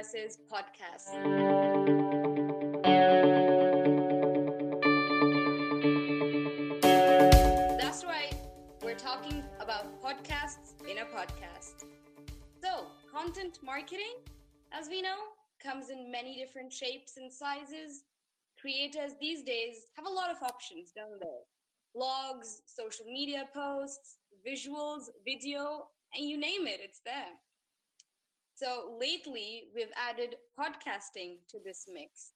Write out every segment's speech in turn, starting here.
versus podcasts. That's right, we're talking about podcasts in a podcast. So, content marketing, as we know, comes in many different shapes and sizes. Creators these days have a lot of options, don't they? Blogs, social media posts, visuals, video, and you name it, it's there. So lately, we've added podcasting to this mix.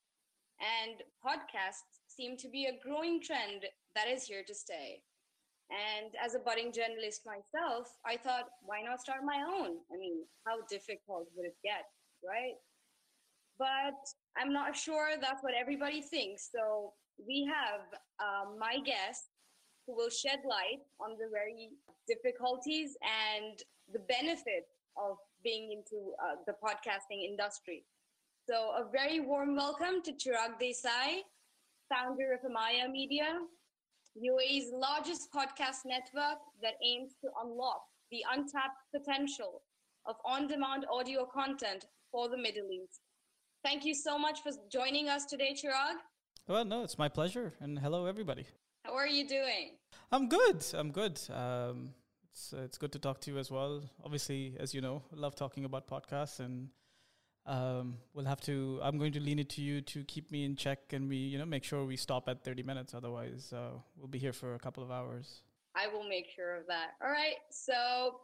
And podcasts seem to be a growing trend that is here to stay. And as a budding journalist myself, I thought, why not start my own? I mean, how difficult would it get, right? But I'm not sure that's what everybody thinks. So we have uh, my guest who will shed light on the very difficulties and the benefits of being into uh, the podcasting industry. So, a very warm welcome to Chirag Desai, founder of Amaeya Media, UAE's largest podcast network that aims to unlock the untapped potential of on demand audio content for the Middle East. Thank you so much for joining us today, Chirag. Well, no, it's my pleasure. And hello, everybody. How are you doing? I'm good. I'm good. Um, it's, uh, it's good to talk to you as well. Obviously, as you know, love talking about podcasts and um, we'll have to i'm going to lean it to you to keep me in check and we you know make sure we stop at 30 minutes. Otherwise uh, we'll be here for a couple of hours. I will make sure of that. All right. So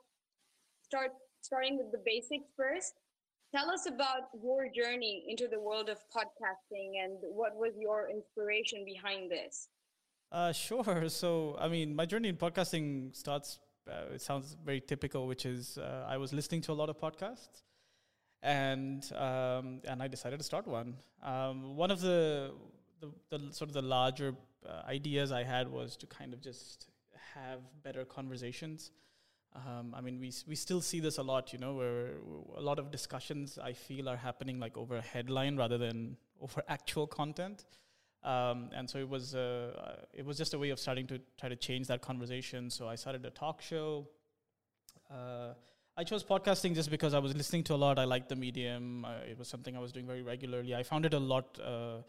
start starting with the basics first. Tell us about your journey into the world of podcasting and what was your inspiration behind this? Uh, sure. So i mean my journey in podcasting starts uh, it sounds very typical which is uh, i was listening to a lot of podcasts and um, and I decided to start one. Um, one of the, the, the sort of the larger uh, ideas I had was to kind of just have better conversations. Um, I mean, we we still see this a lot, you know, where a lot of discussions I feel are happening like over a headline rather than over actual content. Um, and so it was uh, uh, it was just a way of starting to try to change that conversation. So I started a talk show. Uh, I chose podcasting just because I was listening to a lot. I liked the medium. Uh, it was something I was doing very regularly. I found it a lot uh,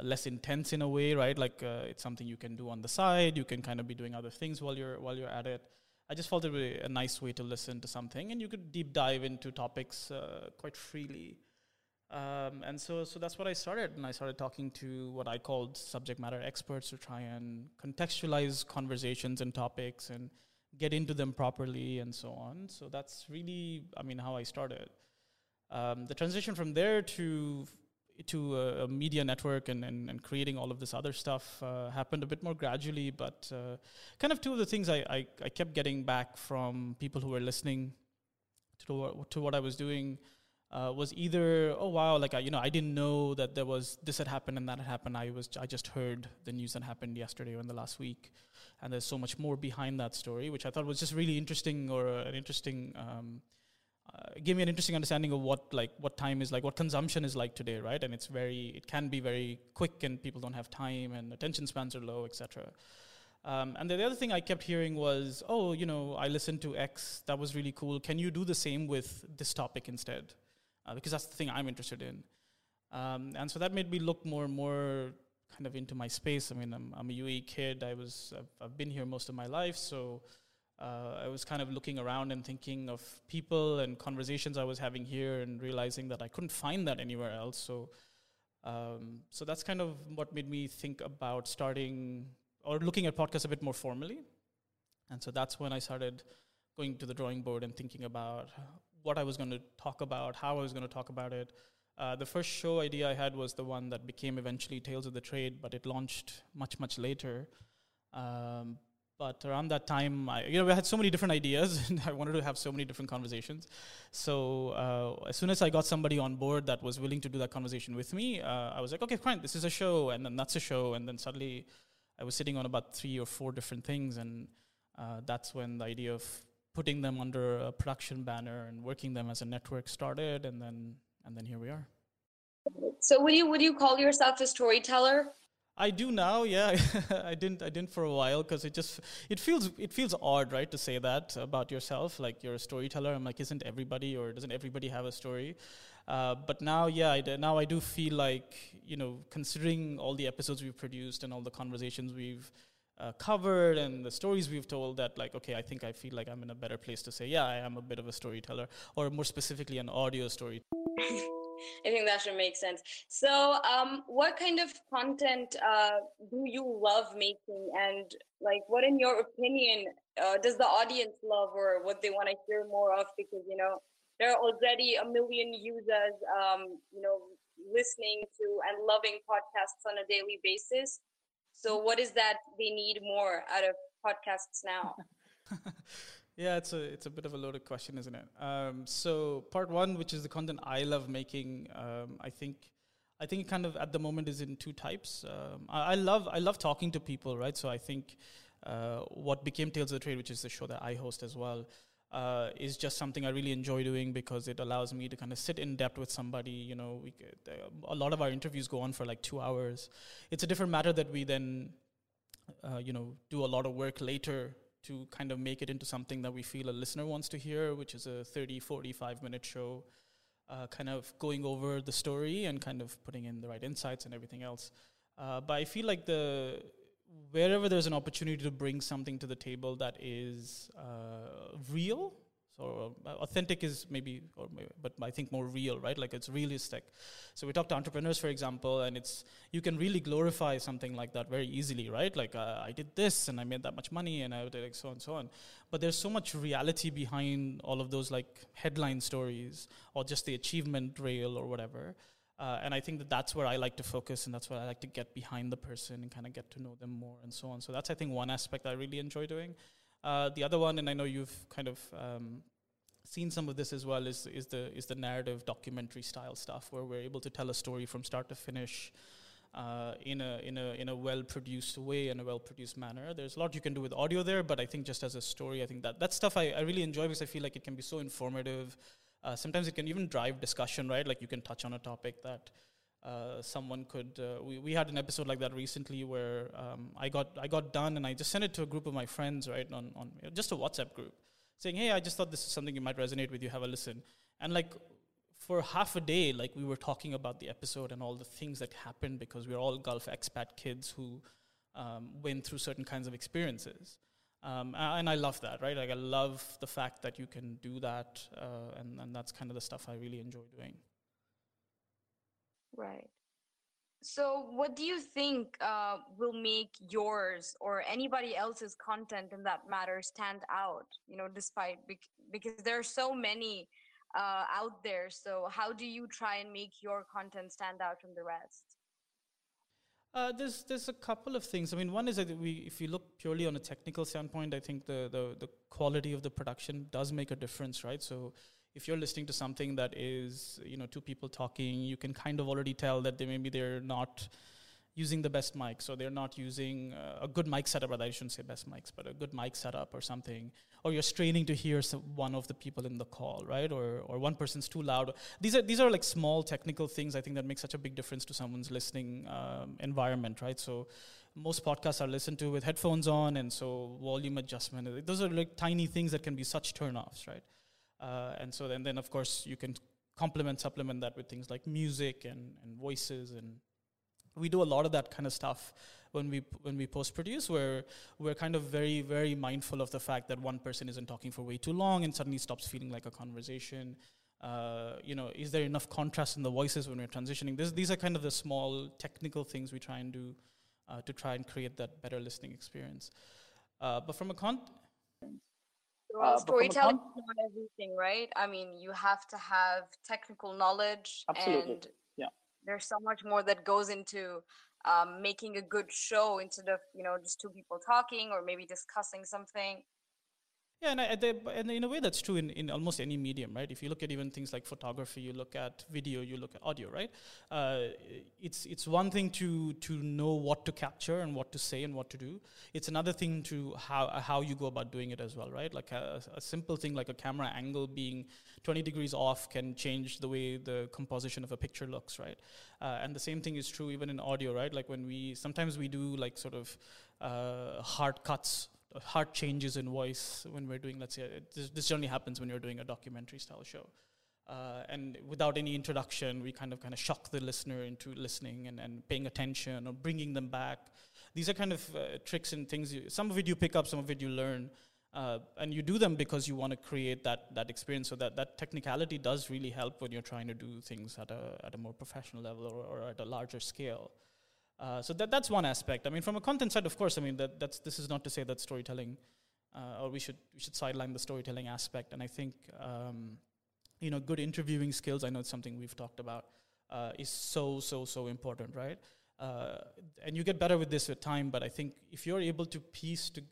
less intense in a way, right? Like uh, it's something you can do on the side. You can kind of be doing other things while you're while you're at it. I just felt it was a nice way to listen to something, and you could deep dive into topics uh, quite freely. Um, and so, so that's what I started, and I started talking to what I called subject matter experts to try and contextualize conversations and topics and get into them properly and so on. So that's really, I mean, how I started. Um, the transition from there to to a, a media network and, and, and, creating all of this other stuff uh, happened a bit more gradually, but uh, kind of two of the things I, I, I, kept getting back from people who were listening to, to what I was doing uh, was either oh wow like I, you know I didn't know that there was this had happened and that had happened I was I just heard the news that happened yesterday or in the last week and there's so much more behind that story which I thought was just really interesting or uh, an interesting um, uh, gave me an interesting understanding of what like what time is like what consumption is like today right and it's very it can be very quick and people don't have time and attention spans are low etc um, and the other thing I kept hearing was, oh, you know, I listened to X, that was really cool. Can you do the same with this topic instead? Uh, because that's the thing I'm interested in. Um, and so that made me look more and more kind of into my space. I mean, I'm, I'm a UAE kid. I was I've, I've, been here most of my life, so uh, I was kind of looking around and thinking of people and conversations I was having here, and realizing that I couldn't find that anywhere else. So, um, so that's kind of what made me think about starting or looking at podcasts a bit more formally. And so that's when I started going to the drawing board and thinking about what I was going to talk about, how I was going to talk about it. Uh, the first show idea I had was the one that became eventually Tales of the Trade, but it launched much, much later. Um, but around that time, I, you know, we had so many different ideas, and I wanted to have so many different conversations. So uh, as soon as I got somebody on board that was willing to do that conversation with me, uh, I was like, okay, fine, this is a show, and then that's a show, and then suddenly I was sitting on about three or four different things, and uh, that's when the idea of putting them under a production banner and working them as a network started and then and then here we are so would you would you call yourself a storyteller I do now, yeah. I didn't. I didn't for a while because it just it feels it feels odd, right, to say that about yourself. Like you're a storyteller. I'm like, isn't everybody or doesn't everybody have a story? Uh, but now, yeah, I, now I do feel like you know, considering all the episodes we've produced and all the conversations we've uh, covered and the stories we've told, that like, okay, I think I feel like I'm in a better place to say, yeah, I am a bit of a storyteller, or more specifically, an audio story. I think that should make sense. So, um, what kind of content uh, do you love making, and like, what, in your opinion, uh, does the audience love, or what they want to hear more of? Because you know, there are already a million users, um, you know, listening to and loving podcasts on a daily basis. So, what is that they need more out of podcasts now? Yeah, it's a it's a bit of a loaded question, isn't it? Um, so part one, which is the content I love making, um, I think I think kind of at the moment is in two types. Um, I, I, love I love talking to people, right? So I think uh, what became Tales of the Trade, which is the show that I host as well, uh, is just something I really enjoy doing because it allows me to kind of sit in depth with somebody. You know, we, uh, a lot of our interviews go on for like two hours. It's a different matter that we then, uh, you know, do a lot of work later to kind of make it into something that we feel a listener wants to hear, which is a 30, 45 minute show, uh, kind of going over the story and kind of putting in the right insights and everything else. Uh, but I feel like the wherever there's an opportunity to bring something to the table that is uh, real so uh, authentic is maybe, or maybe, but I think more real, right? Like it's realistic. So we talk to entrepreneurs, for example, and it's you can really glorify something like that very easily, right? Like uh, I did this and I made that much money and I did like so and so on. But there's so much reality behind all of those like headline stories or just the achievement rail or whatever. Uh, and I think that that's where I like to focus, and that's where I like to get behind the person and kind of get to know them more, and so on. So that's I think one aspect I really enjoy doing. Uh, the other one, and I know you've kind of um, seen some of this as well, is is the is the narrative documentary style stuff where we're able to tell a story from start to finish. Uh, in a in a in a well produced way and a well produced manner. There's a lot you can do with audio there, but I think just as a story, I think that that stuff I, I really enjoy because I feel like it can be so informative. Uh, sometimes it can even drive discussion, right? Like you can touch on a topic that uh, someone could. Uh, we, we had an episode like that recently where um, I got I got done and I just sent it to a group of my friends, right, on on just a WhatsApp group, saying, "Hey, I just thought this is something you might resonate with. You have a listen." And like for half a day, like we were talking about the episode and all the things that happened because we're all Gulf expat kids who um, went through certain kinds of experiences. Um, and I love that, right? Like I love the fact that you can do that, uh, and and that's kind of the stuff I really enjoy doing. Right. So, what do you think uh, will make yours or anybody else's content in that matter stand out? You know, despite bec- because there are so many uh, out there. So, how do you try and make your content stand out from the rest? Uh, there's there's a couple of things. I mean, one is that we, if you look purely on a technical standpoint, I think the the the quality of the production does make a difference, right? So if you're listening to something that is you know two people talking you can kind of already tell that they maybe they're not using the best mic. So they're not using uh, a good mic setup rather i shouldn't say best mics but a good mic setup or something. Or you're straining to hear some, one of the people in the call right? Or or one person's too loud. These are these are like small technical things i think that make such a big difference to someone's listening um, environment right? So most podcasts are listened to with headphones on and so volume adjustment those are like tiny things that can be such turnoffs right? Uh, and so then, then of course you can complement, supplement that with things like music and, and voices and we do a lot of that kind of stuff when we when we post produce where we're kind of very very mindful of the fact that one person isn't talking for way too long and suddenly stops feeling like a conversation uh, you know is there enough contrast in the voices when we're transitioning this, these are kind of the small technical things we try and do uh, to try and create that better listening experience uh, but from a con well, uh, storytelling is not everything, right? I mean, you have to have technical knowledge, Absolutely. and yeah. There's so much more that goes into um, making a good show instead of you know just two people talking or maybe discussing something. Yeah, and, I, they, and in a way that's true in, in almost any medium, right? If you look at even things like photography, you look at video, you look at audio, right? Uh, it's it's one thing to to know what to capture and what to say and what to do. It's another thing to how how you go about doing it as well, right? Like a, a simple thing like a camera angle being 20 degrees off can change the way the composition of a picture looks, right? Uh, and the same thing is true even in audio, right? Like when we sometimes we do like sort of uh, hard cuts hard changes in voice when we're doing, let's say, this, this generally happens when you're doing a documentary style show. Uh, and without any introduction, we kind of kind of shock the listener into listening and, and paying attention or bringing them back. These are kind of uh, tricks and things. You, some of it you pick up, some of it you learn, uh, and you do them because you want to create that that experience. So that that technicality does really help when you're trying to do things at a at a more professional level or, or at a larger scale. Uh, so that that's one aspect. I mean, from a content side, of course. I mean, that that's this is not to say that storytelling, uh, or we should we should sideline the storytelling aspect. And I think. Um, you know, good interviewing skills. I know it's something we've talked about. Uh, is so so so important, right? Uh, and you get better with this with time. But I think if you're able to piece to,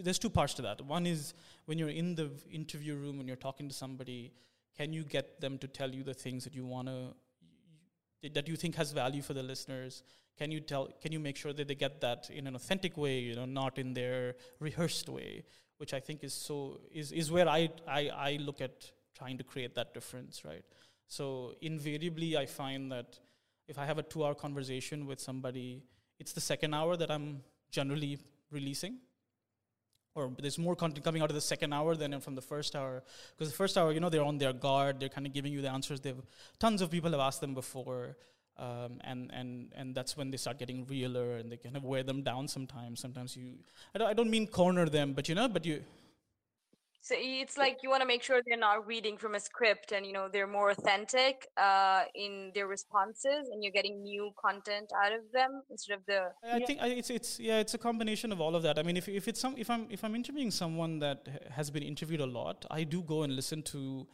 there's two parts to that. One is when you're in the interview room when you're talking to somebody, can you get them to tell you the things that you want to that you think has value for the listeners can you tell can you make sure that they get that in an authentic way you know not in their rehearsed way which i think is so is is where i i, I look at trying to create that difference, right? So invariably, I find that if I have a two-hour conversation with somebody, it's the second hour that I'm generally releasing, or there's more content coming out of the second hour than from the first hour. Because the first hour, you know, they're on their guard, they're kind of giving you the answers. They've tons of people have asked them before. Um, and and and that's when they start getting realer, and they kind of wear them down. Sometimes, sometimes you, I don't, I don't mean corner them, but you know, but you, so it's like you want to make sure they're not reading from a script and you know they're more authentic uh, in their responses and you're getting new content out of them instead of the i think it's it's yeah it's a combination of all of that i mean if, if it's some if i'm if i'm interviewing someone that has been interviewed a lot i do go and listen to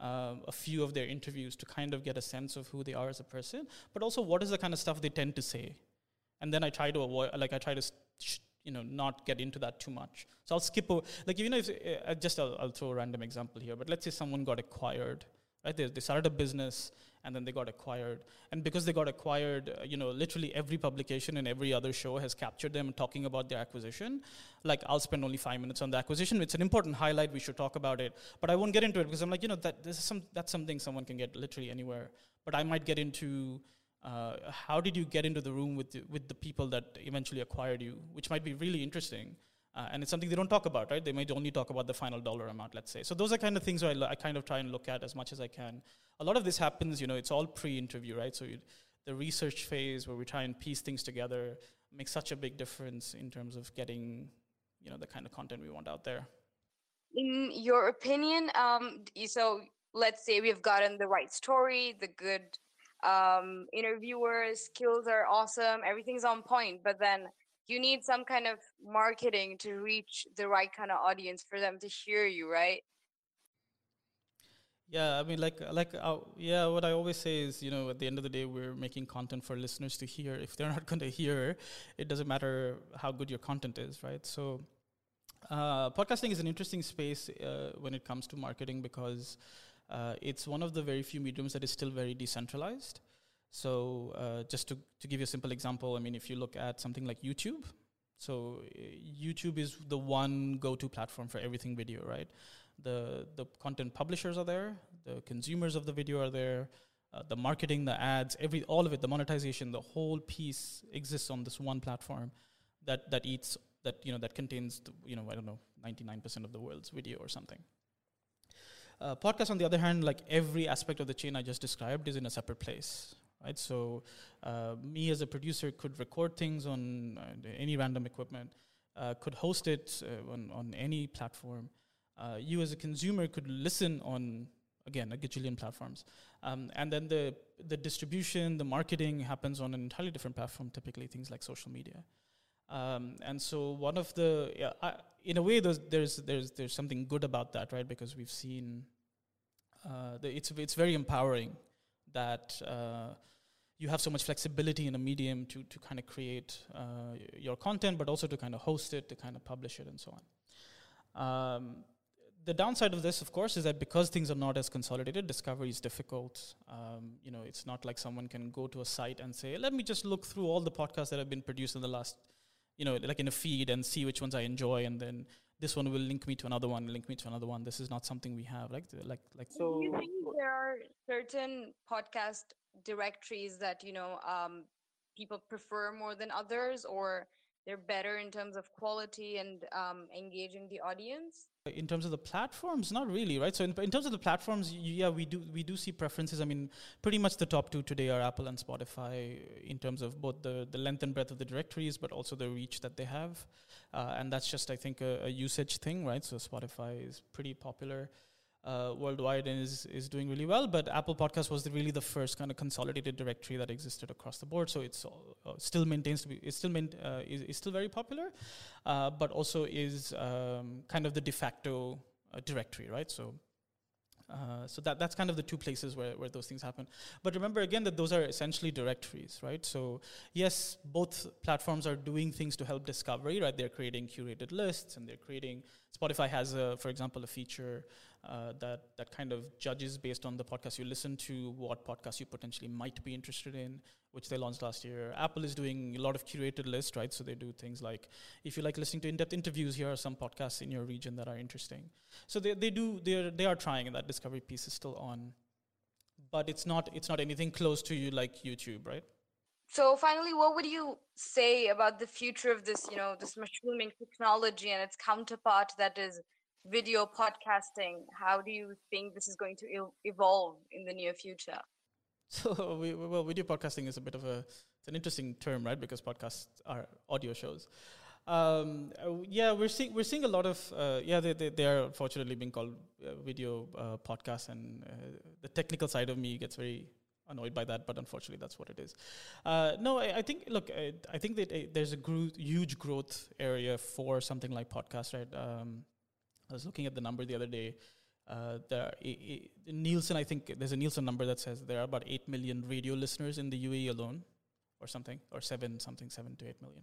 uh, a few of their interviews to kind of get a sense of who they are as a person but also what is the kind of stuff they tend to say. And then i try to avoid like i try to you know not get into that too much. So i'll skip over like you know if, uh, just I'll, I'll, throw a random example here but let's say someone got acquired right? They, they started a business and then they got acquired. And because they got acquired uh, you know literally every publication and every other show has captured them talking about their acquisition. Like i'll spend only five minutes on the acquisition it's an important highlight. We should talk about it. But i won't get into it because i'm like you know that this is some that's something someone can get literally anywhere. But i might get into uh, how did you get into the room with the, with the people that eventually acquired you, which might be really interesting. Uh, and it's something they don't talk about, right? They might only talk about the final dollar amount, let's say. So those are kind of things I, I kind of try and look at as much as I can. A lot of this happens, you know, it's all pre-interview, right? So the research phase where we try and piece things together makes such a big difference in terms of getting, you know, the kind of content we want out there. In your opinion, um, so let's say we've gotten the right story, the good um, interviewers skills are awesome everything's on point but then you need some kind of marketing to reach the right kind of audience for them to hear you right? Yeah i mean like like uh, yeah what i always say is you know at the end of the day we're making content for listeners to hear. If they're not going to hear it doesn't matter how good your content is right? So uh, podcasting is an interesting space uh, when it comes to marketing because uh, it's one of the very few mediums that is still very decentralized. So, uh, just to, to give you a simple example, I mean, if you look at something like YouTube, so uh, YouTube is the one go to platform for everything video, right? The, the content publishers are there, the consumers of the video are there, uh, the marketing, the ads, every all of it, the monetization, the whole piece exists on this one platform that that eats that you know that contains the, you know I don't know ninety nine percent of the world's video or something. Uh, podcast, on the other hand, like every aspect of the chain I just described, is in a separate place, right? So, uh, me as a producer could record things on uh, any random equipment, uh, could host it uh, on on any platform. Uh, you as a consumer could listen on again a gajillion platforms, um, and then the the distribution, the marketing happens on an entirely different platform. Typically, things like social media. Um, and so one of the yeah, I, in a way there's, there's there's there's something good about that right because we've seen uh, the, it's it's very empowering that uh, you have so much flexibility in a medium to to kind of create uh, your content but also to kind of host it to kind of publish it and so on um, the downside of this, of course, is that because things are not as consolidated, discovery is difficult. Um, you know, it's not like someone can go to a site and say, "Let me just look through all the podcasts that have been produced in the last you know, like in a feed and see which ones I enjoy, and then this one will link me to another one, link me to another one. This is not something we have. Like, like, like. So, do you think there are certain podcast directories that you know um, people prefer more than others, or they're better in terms of quality and um, engaging the audience? In terms of the platforms, not really, right? So in, in terms of the platforms, yeah, we do we do see preferences. I mean, pretty much the top two today are Apple and Spotify in terms of both the, the length and breadth of the directories, but also the reach that they have, uh, and that's just I think a, a usage thing, right? So Spotify is pretty popular uh, worldwide and is, is doing really well. But Apple Podcast was the, really the first kind of consolidated directory that existed across the board. So it's uh, still maintains to be it's still main, uh, is, is still very popular, uh, but also is um, kind of the de facto uh, directory, right? So. Uh, so that that's kind of the two places where, where those things happen. But remember again that those are essentially directories, right? So yes, both platforms are doing things to help discovery, right? They're creating curated lists and they're creating. Spotify has, a, for example, a feature uh, that that kind of judges based on the podcast you listen to what podcast you potentially might be interested in which they launched last year. Apple is doing a lot of curated lists right? So they do things like if you like listening to in-depth interviews here are some podcasts in your region that are interesting. So they, they do they they are trying and that discovery piece is still on. But it's not it's not anything close to you like youtube right? So finally what would you say about the future of this you know this mushrooming technology and its counterpart that is video podcasting how do you think this is going to evolve in the near future so we, well video podcasting is a bit of a it's an interesting term right because podcasts are audio shows um, yeah we're seeing we're seeing a lot of uh, yeah they, they, they are unfortunately being called uh, video uh, podcasts and uh, the technical side of me gets very annoyed by that, but unfortunately, that's what it is. Uh, no, I, I, think look, I, I think that uh, there's a gro- huge growth area for something like podcast, right? Um, I was looking at the number the other day. Uh, there, I, Nielsen, I think there's a Nielsen number that says there are about eight million radio listeners in the UAE alone, or something, or seven something, seven to eight million.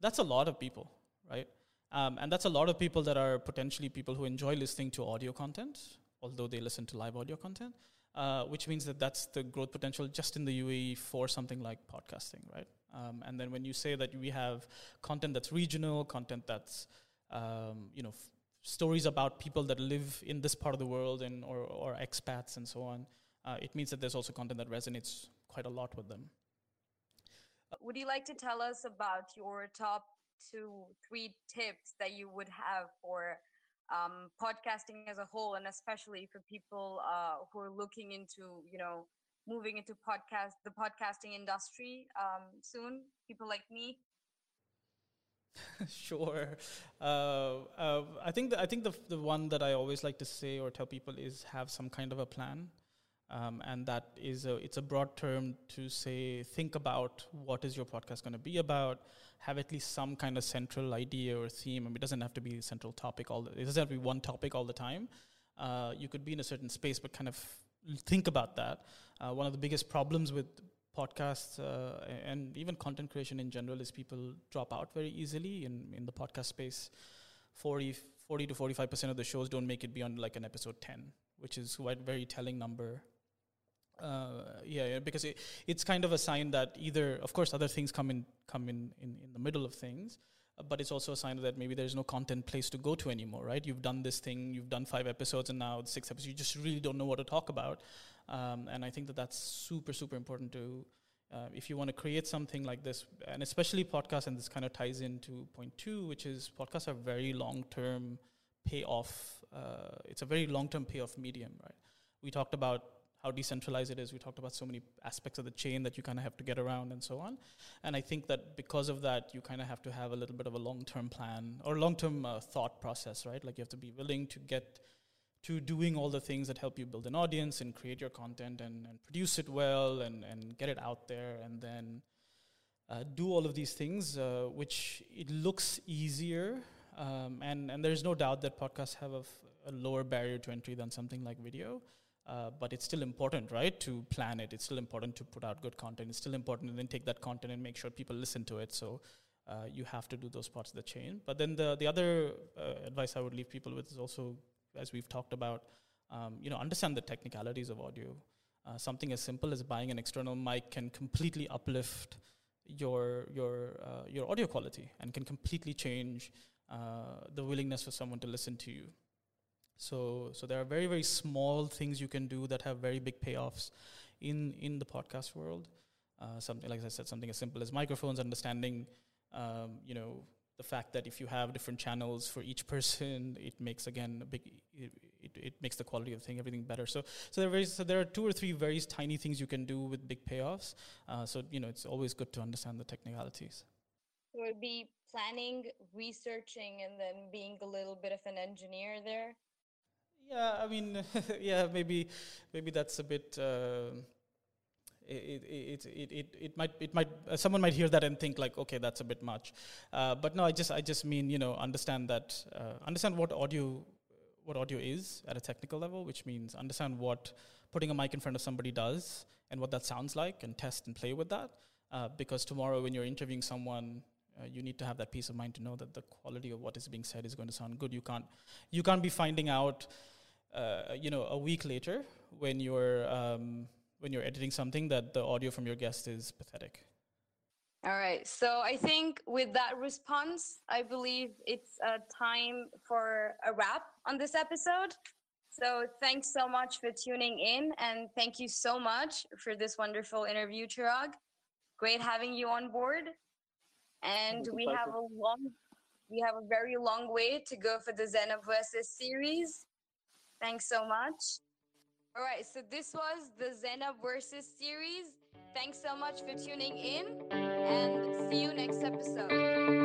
That's a lot of people, right? Um, and that's a lot of people that are potentially people who enjoy listening to audio content, although they listen to live audio content. Uh, which means that that's the growth potential just in the UAE for something like podcasting, right? Um, and then when you say that we have content that's regional, content that's um, you know f- stories about people that live in this part of the world and or, or expats and so on, uh, it means that there's also content that resonates quite a lot with them. Would you like to tell us about your top two, three tips that you would have for um, podcasting as a whole, and especially for people uh, who are looking into, you know, moving into podcast the podcasting industry um, soon? People like me. sure. Uh, uh, I think the, I think the the one that I always like to say or tell people is have some kind of a plan, um, and that is a it's a broad term to say think about what is your podcast going to be about. Have at least some kind of central idea or theme. I mean, it doesn't have to be a central topic all. The, it doesn't have to be one topic all the time. Uh, you could be in a certain space, but kind of think about that. Uh, one of the biggest problems with podcasts uh, and even content creation in general is people drop out very easily in, in the podcast space. 40, 40 to 45% of the shows don't make it beyond like an episode 10 which is quite very telling number. Uh, yeah, yeah, because it, it's kind of a sign that either, of course, other things come in come in in, in the middle of things, but it's also a sign that maybe there's no content place to go to anymore, right? You've done this thing, you've done five episodes, and now six episodes, you just really don't know what to talk about. Um, and I think that that's super, super important to, uh, if you want to create something like this, and especially podcasts, and this kind of ties into point two, which is podcasts are very long term payoff. Uh, it's a very long term payoff medium, right? We talked about how decentralized it is. We talked about so many aspects of the chain that you kind of have to get around and so on. And I think that because of that, you kind of have to have a little bit of a long term plan or long term uh, thought process, right? Like you have to be willing to get to doing all the things that help you build an audience and create your content and, and produce it well and, and get it out there and then uh, do all of these things, uh, which it looks easier. Um, and, and there's no doubt that podcasts have a, f- a lower barrier to entry than something like video. Uh, but it's still important, right, to plan it. It's still important to put out good content. It's still important to then take that content and make sure people listen to it. So uh, you have to do those parts of the chain. But then the the other uh, advice I would leave people with is also as we've talked about, um, you know, understand the technicalities of audio. Uh, something as simple as buying an external mic can completely uplift your your uh, your audio quality and can completely change the willingness for someone to listen to you. So so there are very very small things you can do that have very big payoffs in in the podcast world. Uh, something like I said, something as simple as microphones, understanding Um, you know, the fact that if you have different channels for each person, it makes again a big it, it, it makes the quality of the thing everything better. So so there are very, so there are two or three very tiny things you can do with big payoffs. Uh, so you know it's always good to understand the technicalities. So it would be planning, researching, and then being a little bit of an engineer there. Yeah, I mean, yeah, maybe maybe that's a bit. Uh, it, it, it, it, it might it might uh, someone might hear that and think like okay that's a bit much uh, but no i just i just mean you know understand that uh, understand what audio what audio is at a technical level which means understand what putting a mic in front of somebody does and what that sounds like and test and play with that uh, because tomorrow when you're interviewing someone uh, you need to have that peace of mind to know that the quality of what is being said is going to sound good you can't you can't be finding out uh, you know a week later when you're um, when you're editing something that the audio from your guest is pathetic. All right. So I think with that response, I believe it's uh, time for a wrap on this episode. So thanks so much for tuning in, and thank you so much for this wonderful interview, Chirag. Great having you on board. And we have a long, we have a very long way to go for the Zainab versus series. Thanks so much. All right, so this was the Zainab Versus series. Thanks so much for tuning in and see you next episode.